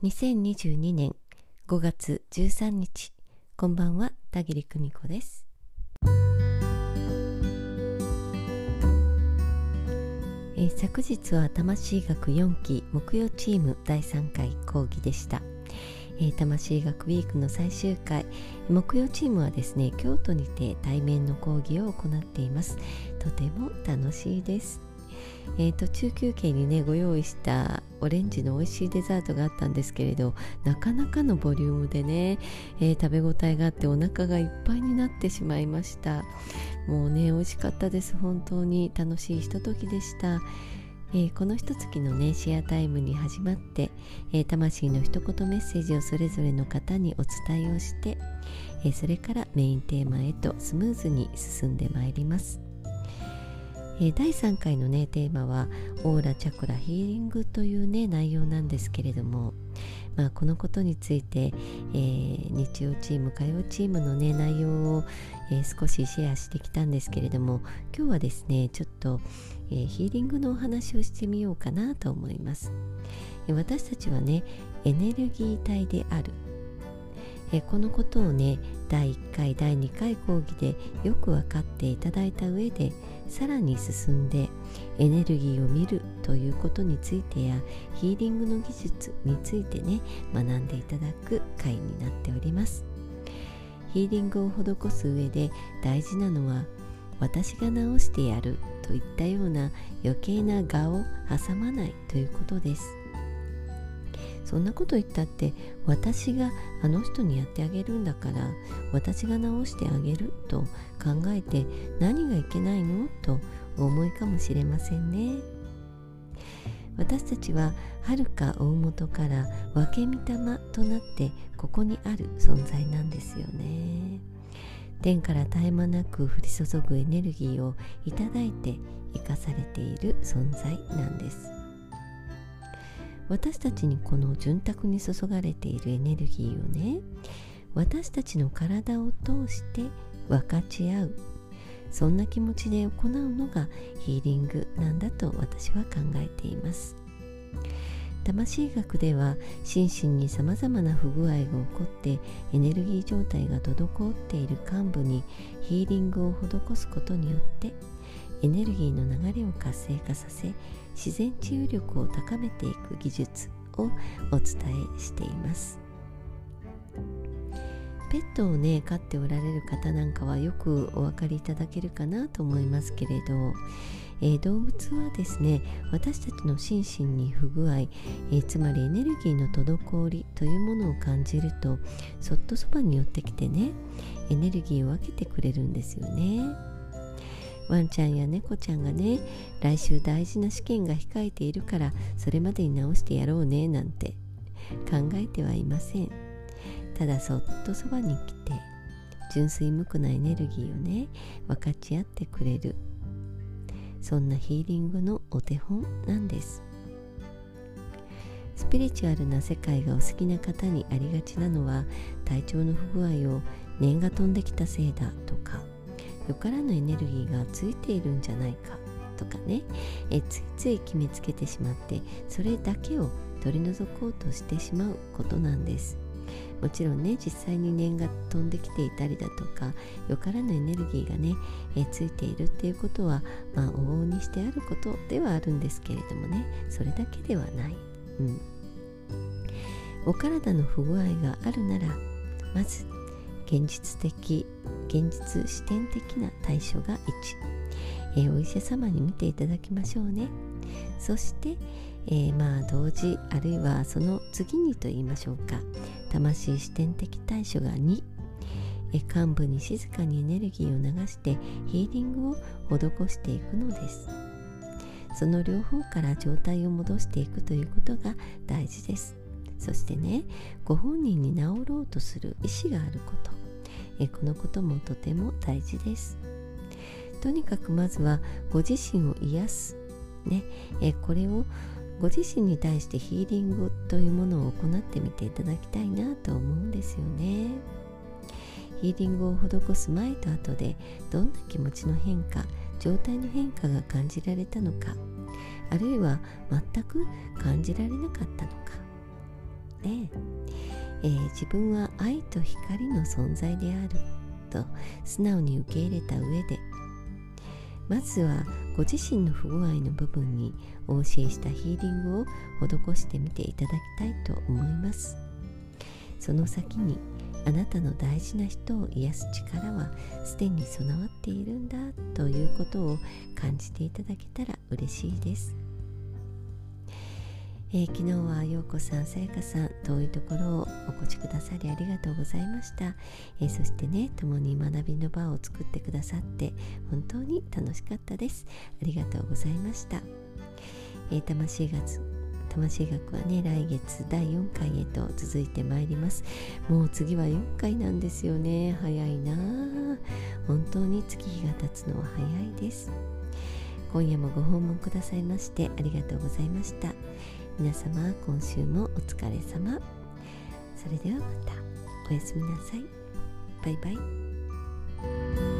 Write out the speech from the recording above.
2022年5月13日こんばんは田切久美子です。え昨日は魂学4期木曜チーム第3回講義でした、え魂学ウィークの最終回。木曜チームはですね京都にて対面の講義を行っています。とても楽しいです。えー、途中休憩にねご用意したオレンジの美味しいデザートがあったんですけれどなかなかのボリュームでね、えー食べ応えがあってお腹がいっぱいになってしまいました。もうね美味しかったです。本当に楽しいひとときでした。えーこの一月のねシェアタイムに始まって、えー魂の一言メッセージをそれぞれの方にお伝えをして、えーそれからメインテーマへとスムーズに進んでまいります。えー第3回のねテーマはオーラチャクラヒーリングというね内容なんですけれども、まあ、このことについて、えー日曜チーム火曜チームのね内容を、えー少しシェアしてきたんですけれども今日はですねちょっと、えーヒーリングのお話をしてみようかなと思います、私たちはねエネルギー体である。えこのことをね第1回第2回講義でよく分かっていただいた上でさらに進んでエネルギーを見るということについてやヒーリングの技術についてね学んでいただく回になっております。ヒーリングを施す上で大事なのは私が治してやるといったような余計な我を挟まないということです。そんなこと言ったって私があの人にやってあげるんだから私が直してあげると考えて何がいけないのと思いかもしれませんね。私たちは遥か大元から分け御霊となってここにある存在なんですよね。天から絶え間なく降り注ぐエネルギーをいただいて生かされている存在なんです。私たちにこの潤沢に注がれているエネルギーをね私たちの体を通して分かち合う。そんな気持ちで行うのがヒーリングなんだと私は考えています。魂学では心身にさまざまな不具合が起こってエネルギー状態が滞っている幹部にヒーリングを施すことによってエネルギーの流れを活性化させ自然治癒力を高めていく技術をお伝えしていますペットをね飼っておられる方なんかはよくお分かりいただけるかなと思いますけれど、えー動物はですね私たちの心身に不具合、えーつまりエネルギーの滞りというものを感じるとそっとそばに寄ってきてねエネルギーを分けてくれるんですよね。ワンちゃんや猫ちゃんがね来週大事な試験が控えているからそれまでに直してやろうねなんて考えてはいません。ただそっとそばに来て純粋無垢なエネルギーをね分かち合ってくれる。そんなヒーリングのお手本なんです。スピリチュアルな世界がお好きな方にありがちなのは体調の不具合を念が飛んできたせいだとか。よからぬエネルギーがついているんじゃないかとかね。えついつい決めつけてしまってそれだけを取り除こうとしてしまうことなんです。もちろんね実際に念が飛んできていたりだとかよからぬエネルギーがねえついているっていうことはまあ往々にしてあることではあるんですけれどもね。それだけではない、うん、お体の不具合があるならまず現実的現実視点的な対処が1、えーお医者様に見ていただきましょうね。そして、えーまあ同時あるいはその次にと言いましょうか。魂視点的対処が2えー幹部に静かにエネルギーを流してヒーリングを施していくのです。その両方から状態を戻していくということが大事です。そしてねご本人に治ろうとする意思があること。えこのこともとても大事です。とにかくまずはご自身を癒す、ね、えこれをご自身に対してヒーリングというものを行ってみていただきたいなと思うんですよね。ヒーリングを施す前と後でどんな気持ちの変化状態の変化が感じられたのかあるいは全く感じられなかったのか、ね、えー、自分は愛と光の存在であると素直に受け入れた上でまずはご自身の不具合の部分にお教えしたヒーリングを施してみていただきたいと思いますその先にあなたの大事な人を癒す力はすでに備わっているんだということを感じていただけたら嬉しいです。えー、昨日は陽子さん、さやかさん、遠いところをお越しくださりありがとうございました。えー、そしてね、共に学びの場を作ってくださって本当に楽しかったです。ありがとうございました。えー、魂が魂学はね来月第4回へと続いてまいりますもう次は4回なんですよね早いな本当に月日が経つのは早いです今夜もご訪問くださいましてありがとうございました皆様今週もお疲れ様。それではまた。おやすみなさい。バイバイ。